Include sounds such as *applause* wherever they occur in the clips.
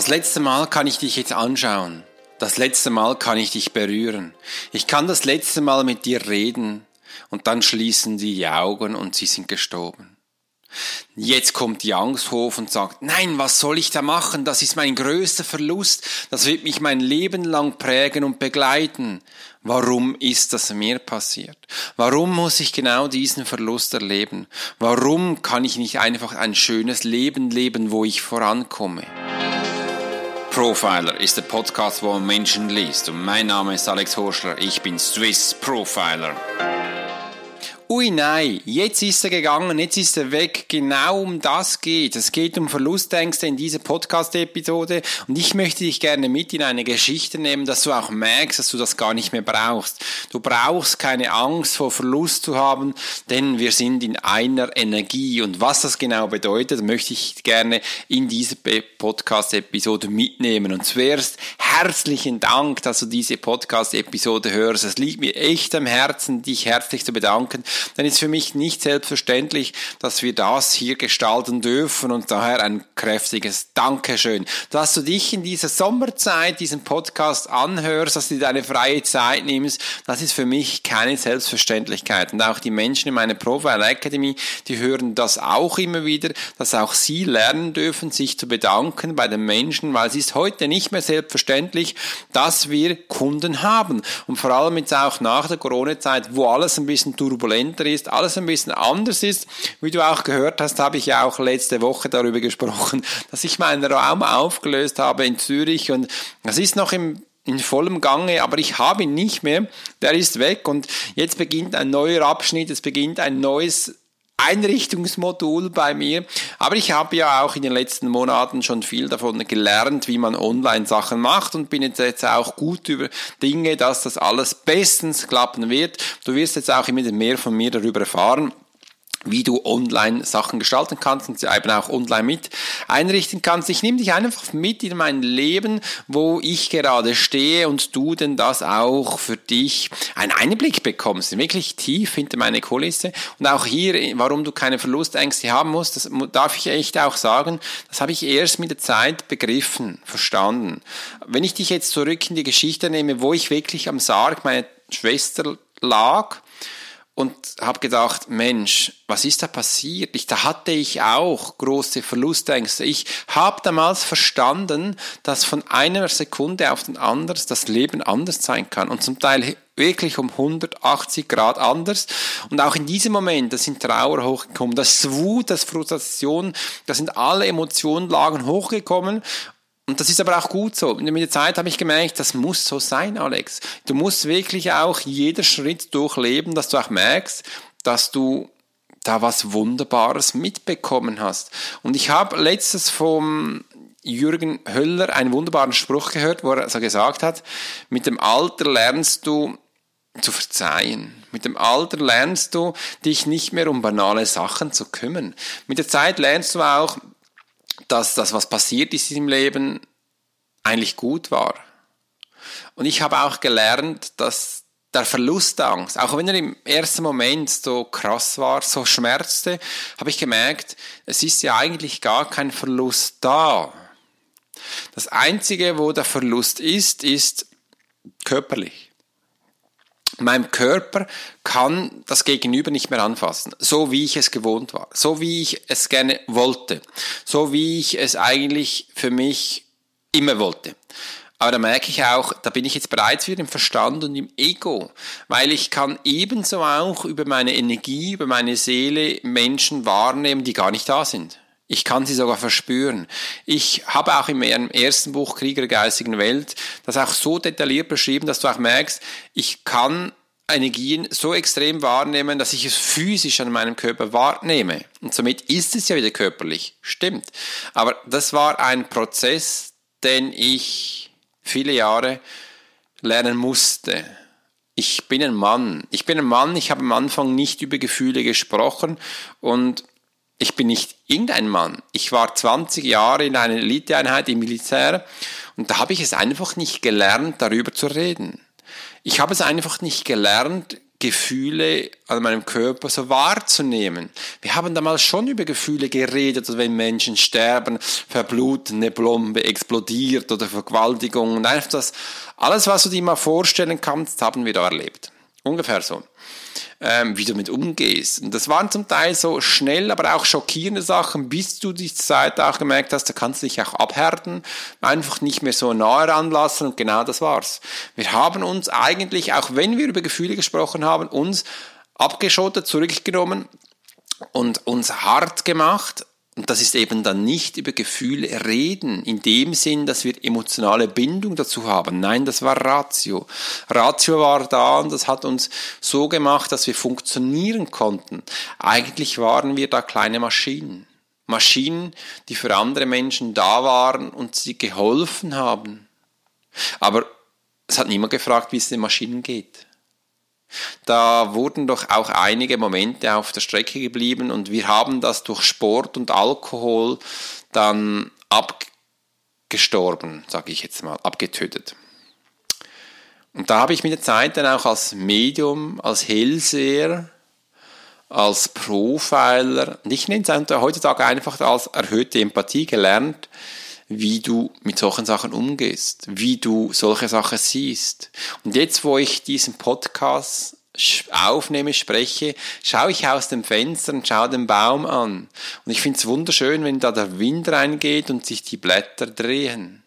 Das letzte Mal kann ich dich jetzt anschauen. Das letzte Mal kann ich dich berühren. Ich kann das letzte Mal mit dir reden und dann schließen die Augen und sie sind gestorben. Jetzt kommt die Angst hoch und sagt, nein, was soll ich da machen? Das ist mein größter Verlust. Das wird mich mein Leben lang prägen und begleiten. Warum ist das mir passiert? Warum muss ich genau diesen Verlust erleben? Warum kann ich nicht einfach ein schönes Leben leben, wo ich vorankomme? Profiler ist der Podcast, wo man Menschen liest. Und mein Name ist Alex Horschler. Ich bin Swiss Profiler ui nein, jetzt ist er gegangen, jetzt ist er weg. Genau um das geht. Es geht um Verlustängste in dieser Podcast-Episode und ich möchte dich gerne mit in eine Geschichte nehmen, dass du auch merkst, dass du das gar nicht mehr brauchst. Du brauchst keine Angst vor Verlust zu haben, denn wir sind in einer Energie und was das genau bedeutet, möchte ich gerne in dieser Podcast-Episode mitnehmen. Und zuerst herzlichen Dank, dass du diese Podcast-Episode hörst. Es liegt mir echt am Herzen, dich herzlich zu bedanken dann ist für mich nicht selbstverständlich, dass wir das hier gestalten dürfen und daher ein kräftiges Dankeschön, dass du dich in dieser Sommerzeit diesen Podcast anhörst, dass du deine freie Zeit nimmst, das ist für mich keine Selbstverständlichkeit. Und auch die Menschen in meiner Profile Academy, die hören das auch immer wieder, dass auch sie lernen dürfen, sich zu bedanken bei den Menschen, weil es ist heute nicht mehr selbstverständlich, dass wir Kunden haben. Und vor allem jetzt auch nach der Corona-Zeit, wo alles ein bisschen turbulent effizienter ist, alles ein bisschen anders ist. Wie du auch gehört hast, habe ich ja auch letzte Woche darüber gesprochen, *laughs* dass ich meinen Raum aufgelöst habe in Zürich und das ist noch im in vollem Gange, aber ich habe ihn nicht mehr. Der ist weg und jetzt beginnt ein neuer Abschnitt, es beginnt ein neues Einrichtungsmodul bei mir. Aber ich habe ja auch in den letzten Monaten schon viel davon gelernt, wie man Online-Sachen macht und bin jetzt auch gut über Dinge, dass das alles bestens klappen wird. Du wirst jetzt auch immer mehr von mir darüber erfahren wie du online Sachen gestalten kannst und sie eben auch online mit einrichten kannst. Ich nehme dich einfach mit in mein Leben, wo ich gerade stehe und du denn das auch für dich einen Einblick bekommst, wirklich tief hinter meine Kulisse. Und auch hier, warum du keine Verlustängste haben musst, das darf ich echt auch sagen, das habe ich erst mit der Zeit begriffen, verstanden. Wenn ich dich jetzt zurück in die Geschichte nehme, wo ich wirklich am Sarg meiner Schwester lag, und habe gedacht, Mensch, was ist da passiert? Ich, da hatte ich auch große Verlustängste. Ich habe damals verstanden, dass von einer Sekunde auf den anderen das Leben anders sein kann und zum Teil wirklich um 180 Grad anders. Und auch in diesem Moment, da sind Trauer hochgekommen, das Wut, das Frustration, da sind alle Emotionenlagen hochgekommen und das ist aber auch gut so. Mit der Zeit habe ich gemerkt, das muss so sein, Alex. Du musst wirklich auch jeder Schritt durchleben, dass du auch merkst, dass du da was Wunderbares mitbekommen hast. Und ich habe letztes vom Jürgen Höller einen wunderbaren Spruch gehört, wo er so gesagt hat, mit dem Alter lernst du zu verzeihen. Mit dem Alter lernst du, dich nicht mehr um banale Sachen zu kümmern. Mit der Zeit lernst du auch, dass das, was passiert ist im Leben, eigentlich gut war. Und ich habe auch gelernt, dass der Verlustangst, auch wenn er im ersten Moment so krass war, so schmerzte, habe ich gemerkt, es ist ja eigentlich gar kein Verlust da. Das Einzige, wo der Verlust ist, ist körperlich meinem Körper kann das Gegenüber nicht mehr anfassen, so wie ich es gewohnt war, so wie ich es gerne wollte, so wie ich es eigentlich für mich immer wollte. Aber da merke ich auch, da bin ich jetzt bereits wieder im Verstand und im Ego, weil ich kann ebenso auch über meine Energie, über meine Seele Menschen wahrnehmen, die gar nicht da sind. Ich kann sie sogar verspüren. Ich habe auch in meinem ersten Buch Krieger der geistigen Welt das auch so detailliert beschrieben, dass du auch merkst, ich kann Energien so extrem wahrnehmen, dass ich es physisch an meinem Körper wahrnehme. Und somit ist es ja wieder körperlich. Stimmt. Aber das war ein Prozess, den ich viele Jahre lernen musste. Ich bin ein Mann. Ich bin ein Mann. Ich habe am Anfang nicht über Gefühle gesprochen und ich bin nicht irgendein Mann. Ich war 20 Jahre in einer Eliteeinheit im Militär und da habe ich es einfach nicht gelernt, darüber zu reden. Ich habe es einfach nicht gelernt, Gefühle an meinem Körper so wahrzunehmen. Wir haben damals schon über Gefühle geredet, oder wenn Menschen sterben, verbluten, eine Bombe explodiert oder Vergewaltigung und einfach das, alles, was du dir mal vorstellen kannst, haben wir da erlebt. Ungefähr so ähm, wie du mit umgehst. Und das waren zum Teil so schnell, aber auch schockierende Sachen, bis du die Zeit auch gemerkt hast, da kannst du dich auch abhärten, einfach nicht mehr so nahe ranlassen und genau das war's. Wir haben uns eigentlich, auch wenn wir über Gefühle gesprochen haben, uns abgeschottet, zurückgenommen und uns hart gemacht und das ist eben dann nicht über Gefühle reden, in dem Sinn, dass wir emotionale Bindung dazu haben. Nein, das war Ratio. Ratio war da und das hat uns so gemacht, dass wir funktionieren konnten. Eigentlich waren wir da kleine Maschinen. Maschinen, die für andere Menschen da waren und sie geholfen haben. Aber es hat niemand gefragt, wie es den Maschinen geht. Da wurden doch auch einige Momente auf der Strecke geblieben und wir haben das durch Sport und Alkohol dann abgestorben, sage ich jetzt mal, abgetötet. Und da habe ich mit der Zeit dann auch als Medium, als Hellseher, als Profiler, ich nenne es heutzutage einfach als erhöhte Empathie gelernt, wie du mit solchen Sachen umgehst, wie du solche Sachen siehst. Und jetzt, wo ich diesen Podcast aufnehme, spreche, schaue ich aus dem Fenster und schaue den Baum an. Und ich finde es wunderschön, wenn da der Wind reingeht und sich die Blätter drehen.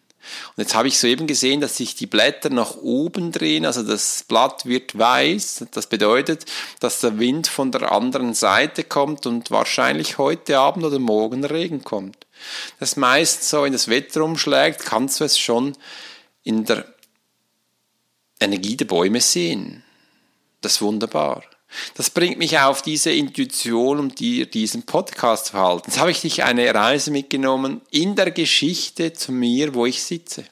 Und jetzt habe ich soeben gesehen, dass sich die Blätter nach oben drehen, also das Blatt wird weiß. Das bedeutet, dass der Wind von der anderen Seite kommt und wahrscheinlich heute Abend oder morgen Regen kommt. Das meist so in das Wetter umschlägt, kannst du es schon in der Energie der Bäume sehen. Das ist wunderbar. Das bringt mich auf diese Intuition, um dir diesen Podcast zu halten. Jetzt habe ich dich eine Reise mitgenommen in der Geschichte zu mir, wo ich sitze.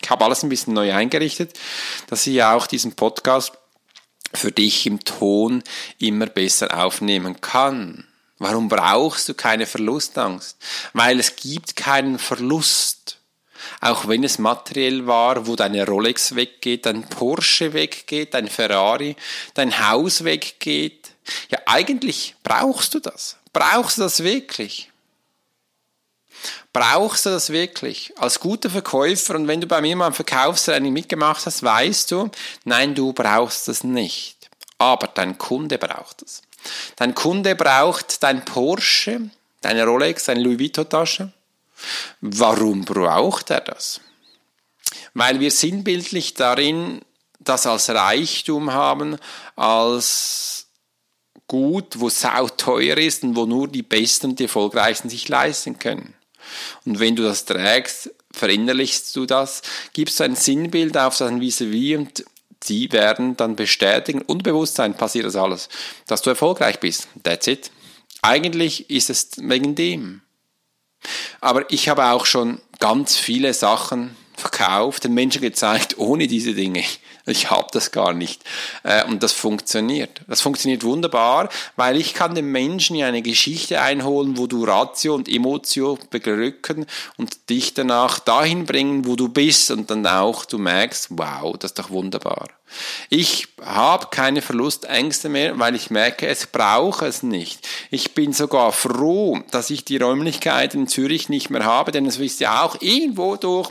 Ich habe alles ein bisschen neu eingerichtet, dass ich auch diesen Podcast für dich im Ton immer besser aufnehmen kann. Warum brauchst du keine Verlustangst? Weil es gibt keinen Verlust. Auch wenn es materiell war, wo deine Rolex weggeht, dein Porsche weggeht, dein Ferrari, dein Haus weggeht. Ja, eigentlich brauchst du das. Brauchst du das wirklich? Brauchst du das wirklich? Als guter Verkäufer und wenn du bei mir mal ein Verkaufstraining mitgemacht hast, weißt du, nein, du brauchst das nicht. Aber dein Kunde braucht es. Dein Kunde braucht dein Porsche, deine Rolex, deine Louis Vuitton Tasche. Warum braucht er das? Weil wir sinnbildlich darin das als Reichtum haben, als Gut, wo sau teuer ist und wo nur die Besten und die Erfolgreichsten sich leisten können. Und wenn du das trägst, verinnerlichst du das, gibst du ein Sinnbild auf dein Vis-a-vis und sie werden dann bestätigen, Unbewusstsein passiert das alles, dass du erfolgreich bist. That's it. Eigentlich ist es wegen dem. Aber ich habe auch schon ganz viele Sachen verkauft, den Menschen gezeigt, ohne diese Dinge. Ich habe das gar nicht. Äh, und das funktioniert. Das funktioniert wunderbar, weil ich kann den Menschen in eine Geschichte einholen, wo du Ratio und Emotio beglücken und dich danach dahin bringen, wo du bist und dann auch du merkst, wow, das ist doch wunderbar. Ich habe keine Verlustängste mehr, weil ich merke, es brauche es nicht. Ich bin sogar froh, dass ich die Räumlichkeiten in Zürich nicht mehr habe, denn es ist ja auch irgendwo durch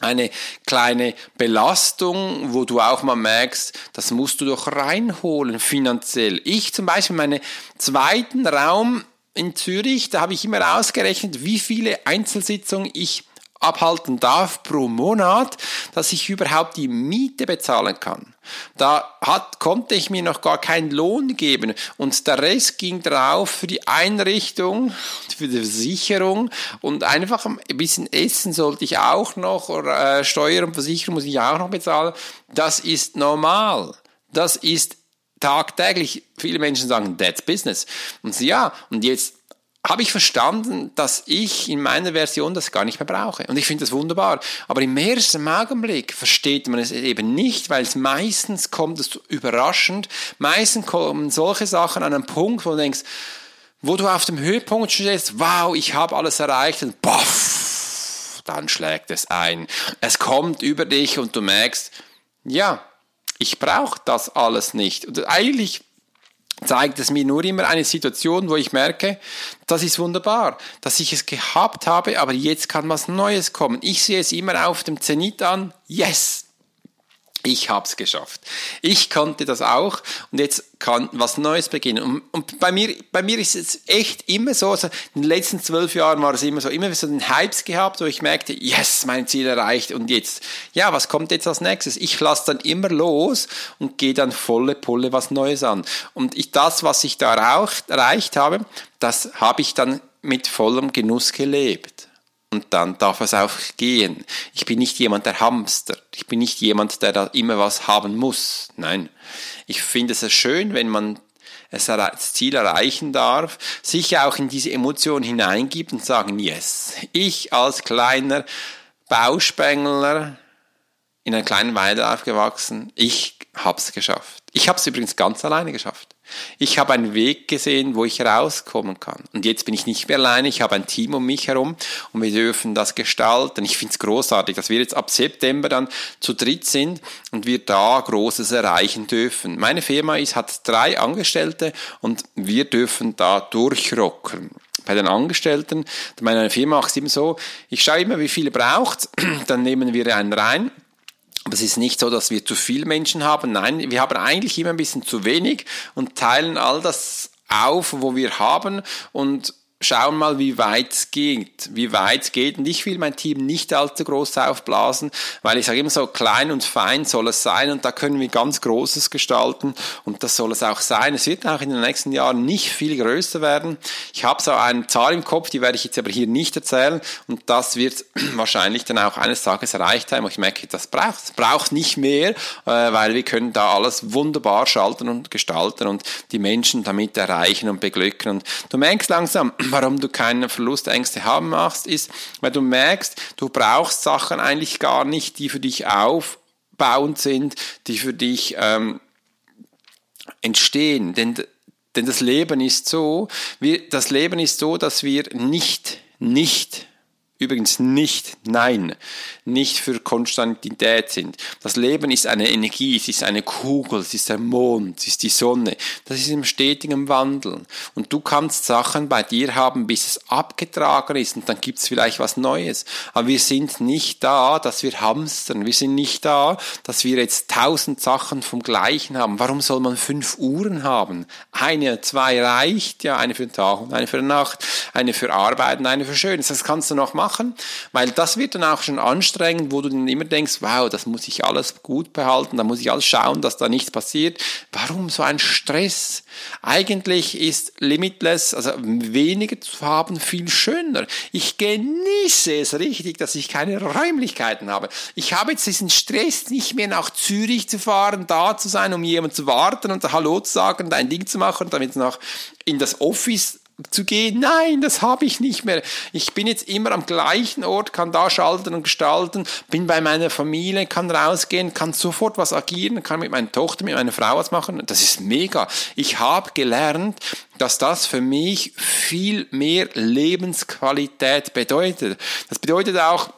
eine kleine Belastung, wo du auch mal merkst, das musst du doch reinholen finanziell. Ich zum Beispiel meine zweiten Raum in Zürich, da habe ich immer ausgerechnet, wie viele Einzelsitzungen ich abhalten darf pro Monat, dass ich überhaupt die Miete bezahlen kann. Da hat, konnte ich mir noch gar keinen Lohn geben und der Rest ging drauf für die Einrichtung, für die Versicherung und einfach ein bisschen Essen sollte ich auch noch oder äh, Steuer und Versicherung muss ich auch noch bezahlen. Das ist normal. Das ist tagtäglich. Viele Menschen sagen, that's business. Und so, ja, und jetzt habe ich verstanden, dass ich in meiner Version das gar nicht mehr brauche. Und ich finde das wunderbar. Aber im ersten Augenblick versteht man es eben nicht, weil es meistens kommt es überraschend. Meistens kommen solche Sachen an einen Punkt, wo du denkst, wo du auf dem Höhepunkt stehst, wow, ich habe alles erreicht und boff, dann schlägt es ein. Es kommt über dich und du merkst, ja, Ich brauche das alles nicht. Und eigentlich zeigt es mir nur immer eine Situation, wo ich merke, das ist wunderbar, dass ich es gehabt habe, aber jetzt kann was Neues kommen. Ich sehe es immer auf dem Zenit an, yes, ich hab's geschafft. Ich konnte das auch und jetzt kann was Neues beginnen. Und, und, bei mir, bei mir ist es echt immer so, also in den letzten zwölf Jahren war es immer so, immer so einen Hypes gehabt, wo ich merkte, yes, mein Ziel erreicht und jetzt, ja, was kommt jetzt als nächstes? Ich lasse dann immer los und gehe dann volle Pulle was Neues an. Und ich, das, was ich da erreicht habe, das habe ich dann mit vollem Genuss gelebt und dann darf es auch gehen. Ich bin nicht jemand, der Hamster. Ich bin nicht jemand, der da immer was haben muss. Nein. Ich finde es schön, wenn man das Ziel erreichen darf, sich auch in diese Emotion hineingibt und sagen, yes, ich als kleiner Bauspengler in einer kleinen Weide aufgewachsen, ich hab's geschafft. Ich habe es übrigens ganz alleine geschafft. Ich habe einen Weg gesehen, wo ich rauskommen kann. Und jetzt bin ich nicht mehr alleine, ich habe ein Team um mich herum und wir dürfen das gestalten. Ich finde es großartig, dass wir jetzt ab September dann zu dritt sind und wir da Großes erreichen dürfen. Meine Firma ist, hat drei Angestellte und wir dürfen da durchrocken bei den Angestellten. Meine Firma macht es eben so, ich schaue immer, wie viele braucht, *clears throat* dann nehmen wir einen rein es ist nicht so, dass wir zu viele Menschen haben. Nein, wir haben eigentlich immer ein bisschen zu wenig und teilen all das auf, wo wir haben und schauen mal, wie weit es geht, wie weit es geht. Und ich will mein Team nicht allzu groß aufblasen, weil ich sage immer so, klein und fein soll es sein und da können wir ganz Großes gestalten und das soll es auch sein. Es wird auch in den nächsten Jahren nicht viel größer werden. Ich habe so eine Zahl im Kopf, die werde ich jetzt aber hier nicht erzählen und das wird *clears throat* wahrscheinlich dann auch eines Tages erreicht haben. Ich merke, das braucht, es braucht nicht mehr, äh, weil wir können da alles wunderbar schalten und gestalten und die Menschen damit erreichen und beglücken. Und du merkst langsam, *clears throat* warum du keine Verlustängste haben machst, ist, weil du merkst, du brauchst Sachen eigentlich gar nicht, die für dich aufbauend sind, die für dich ähm, entstehen. Denn, denn das Leben ist so, wir, das Leben ist so, dass wir nicht, nicht Übrigens nicht, nein, nicht für Konstantität sind. Das Leben ist eine Energie, es ist eine Kugel, es ist der Mond, es ist die Sonne. Das ist im stetigen Wandel. Und du kannst Sachen bei dir haben, bis es abgetragen ist und dann gibt's vielleicht was Neues. Aber wir sind nicht da, dass wir hamstern. Wir sind nicht da, dass wir jetzt tausend Sachen vom Gleichen haben. Warum soll man fünf Uhren haben? Eine, zwei reicht ja, eine für den Tag und eine für die Nacht, eine für Arbeiten, eine für Schönes. Das kannst du noch machen machen, weil das wird dann auch schon anstrengend, wo du dann immer denkst, wow, das muss ich alles gut behalten, da muss ich alles schauen, dass da nichts passiert. Warum so ein Stress? Eigentlich ist Limitless, also weniger zu haben, viel schöner. Ich genieße es richtig, dass ich keine Räumlichkeiten habe. Ich habe jetzt diesen Stress, nicht mehr nach Zürich zu fahren, da zu sein, um jemanden zu warten und Hallo zu sagen und ein Ding zu machen, damit noch in das Office zu gehen. Nein, das habe ich nicht mehr. Ich bin jetzt immer am gleichen Ort, kann da schalten und gestalten, bin bei meiner Familie, kann rausgehen, kann sofort was agieren, kann mit meiner Tochter, mit meiner Frau was machen. Das ist mega. Ich habe gelernt, dass das für mich viel mehr Lebensqualität bedeutet. Das bedeutet auch,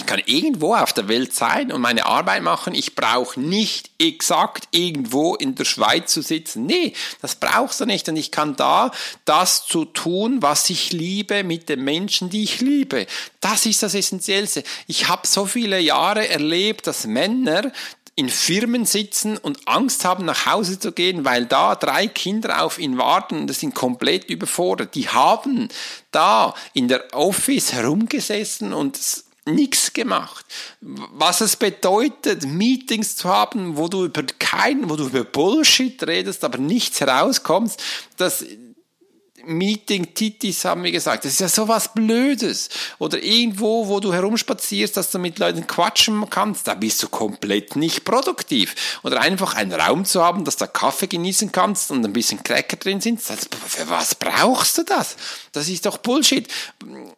ich kann irgendwo auf der Welt sein und meine Arbeit machen. Ich brauche nicht exakt irgendwo in der Schweiz zu sitzen. Nee, das brauchst du nicht. Und ich kann da das zu tun, was ich liebe, mit den Menschen, die ich liebe. Das ist das Essentiellste. Ich habe so viele Jahre erlebt, dass Männer, in Firmen sitzen und Angst haben, nach Hause zu gehen, weil da drei Kinder auf ihn warten und das sind komplett überfordert. Die haben da in der Office herumgesessen und nichts gemacht. Was es bedeutet, Meetings zu haben, wo du über keinen, wo du über Bullshit redest, aber nichts herauskommst, das Meeting-Titis haben wir gesagt. Das ist ja sowas Blödes. Oder irgendwo, wo du herumspazierst, dass du mit Leuten quatschen kannst, da bist du komplett nicht produktiv. Oder einfach einen Raum zu haben, dass du Kaffee genießen kannst und ein bisschen Cracker drin sind. Das, für was brauchst du das? Das ist doch Bullshit.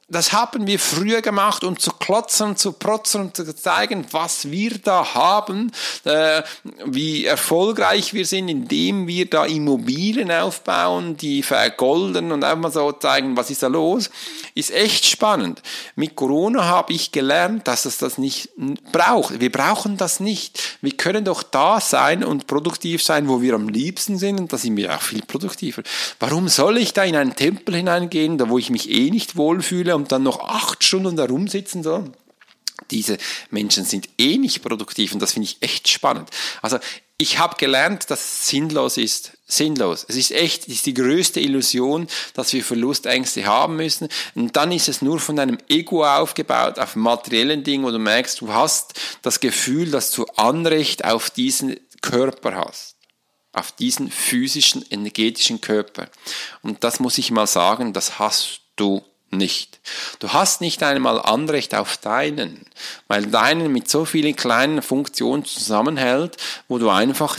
Das haben wir früher gemacht, um zu klotzen, zu protzen und zu zeigen, was wir da haben, äh, wie erfolgreich wir sind, indem wir da Immobilien aufbauen, die vergolden Schultern und einfach so zeigen, was ist da los, ist echt spannend. Mit Corona habe ich gelernt, dass es das nicht braucht. Wir brauchen das nicht. Wir können doch da sein und produktiv sein, wo wir am liebsten sind und da sind wir auch viel produktiver. Warum soll ich da in einen Tempel hineingehen, da wo ich mich eh nicht wohlfühle und dann noch acht Stunden da rumsitzen soll? diese Menschen sind eh nicht produktiv und das finde ich echt spannend. Also ich habe gelernt, dass es sinnlos ist. Sinnlos. Es ist echt, es ist die größte Illusion, dass wir Verlustängste haben müssen. Und dann ist es nur von deinem Ego aufgebaut, auf materiellen Dingen, wo du merkst, du hast das Gefühl, dass du Anrecht auf diesen Körper hast. Auf diesen physischen, energetischen Körper. Und das muss ich mal sagen, das hast du nicht. Du hast nicht einmal Anrecht auf deinen, weil deinen mit so vielen kleinen Funktionen zusammenhält, wo du einfach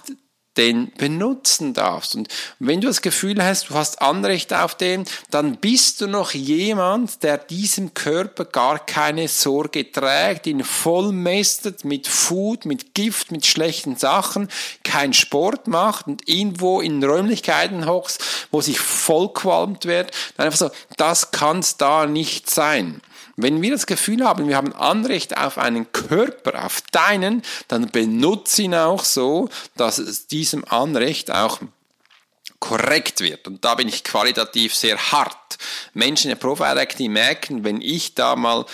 den benutzen darfst. Und wenn du das Gefühl hast, du hast Anrecht auf den, dann bist du noch jemand, der diesem Körper gar keine Sorge trägt, ihn vollmästet mit Food, mit Gift, mit schlechten Sachen, keinen Sport macht und irgendwo in Räumlichkeiten hockst, wo sich vollqualmt wird. Einfach so, das kann's da nicht sein. Wenn wir das Gefühl haben, wir haben Anrecht auf einen Körper, auf deinen, dann benutze ihn auch so, dass es diesem Anrecht auch korrekt wird. Und da bin ich qualitativ sehr hart. Menschen in der Profile die merken, wenn ich da mal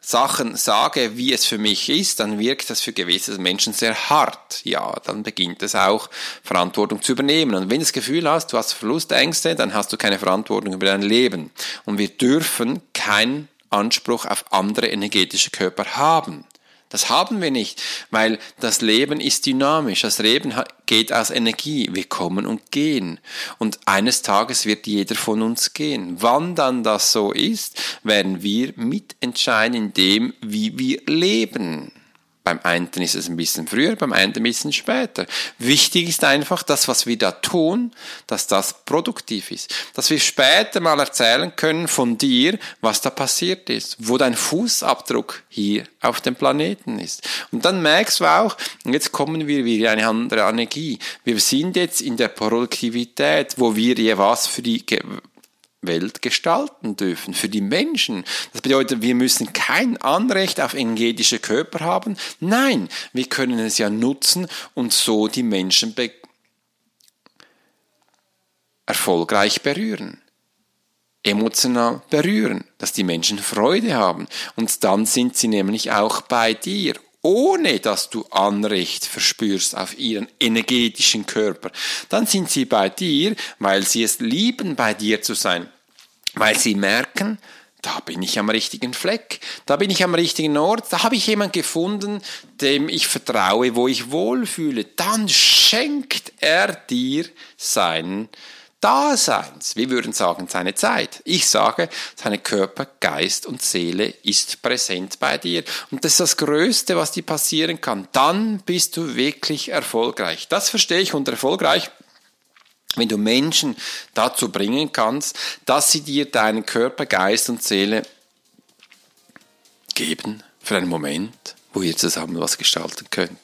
Sachen sage, wie es für mich ist, dann wirkt das für gewisse Menschen sehr hart. Ja, dann beginnt es auch, Verantwortung zu übernehmen. Und wenn du das Gefühl hast, du hast Verlustängste, dann hast du keine Verantwortung über dein Leben. Und wir dürfen kein Anspruch auf andere energetische Körper haben. Das haben wir nicht, weil das Leben ist dynamisch. Das Leben geht aus Energie. Wir kommen und gehen. Und eines Tages wird jeder von uns gehen. Wann dann das so ist, werden wir mitentscheiden in dem, wie wir leben. Beim einen ist es ein bisschen früher, beim einen ein bisschen später. Wichtig ist einfach, das, was wir da tun, dass das produktiv ist. Dass wir später mal erzählen können von dir, was da passiert ist, wo dein Fußabdruck hier auf dem Planeten ist. Und dann merkst du auch, jetzt kommen wir wieder in eine andere Energie. Wir sind jetzt in der Produktivität, wo wir je was für die Welt gestalten dürfen, für die Menschen. Das bedeutet, wir müssen kein Anrecht auf energetische Körper haben. Nein, wir können es ja nutzen und so die Menschen be erfolgreich berühren. Emotional berühren, dass die Menschen Freude haben. Und dann sind sie nämlich auch bei dir ohne dass du Anrecht verspürst auf ihren energetischen Körper, dann sind sie bei dir, weil sie es lieben, bei dir zu sein, weil sie merken, da bin ich am richtigen Fleck, da bin ich am richtigen Ort, da habe ich jemand gefunden, dem ich vertraue, wo ich wohlfühle. Dann schenkt er dir seinen Daseins. Wir würden sagen, seine Zeit. Ich sage, seine Körper, Geist und Seele ist präsent bei dir. Und das ist das Größte, was dir passieren kann. Dann bist du wirklich erfolgreich. Das verstehe ich unter erfolgreich. Wenn du Menschen dazu bringen kannst, dass sie dir deinen Körper, Geist und Seele geben für einen Moment, wo ihr zusammen was gestalten könnt.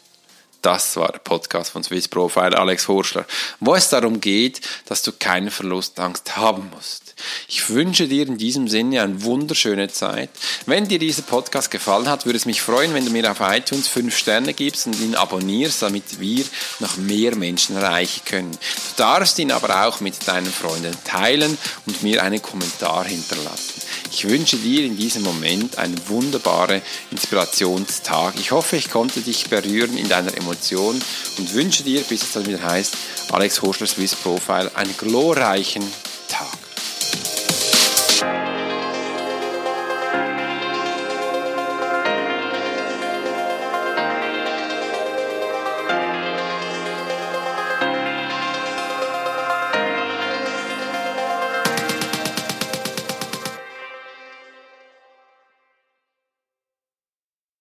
Das war der Podcast von Swiss Profile Alex Horschler, wo es darum geht, dass du keine Verlustangst haben musst. Ich wünsche dir in diesem Sinne eine wunderschöne Zeit. Wenn dir dieser Podcast gefallen hat, würde es mich freuen, wenn du mir auf iTunes fünf Sterne gibst und ihn abonnierst, damit wir noch mehr Menschen erreichen können. Du darfst ihn aber auch mit deinen Freunden teilen und mir einen Kommentar hinterlassen. Ich wünsche dir in diesem Moment einen wunderbaren Inspirationstag. Ich hoffe, ich konnte dich berühren in deiner Emotion und wünsche dir, bis es dann wieder heißt, Alex Horschler Swiss Profile, einen glorreichen Tag.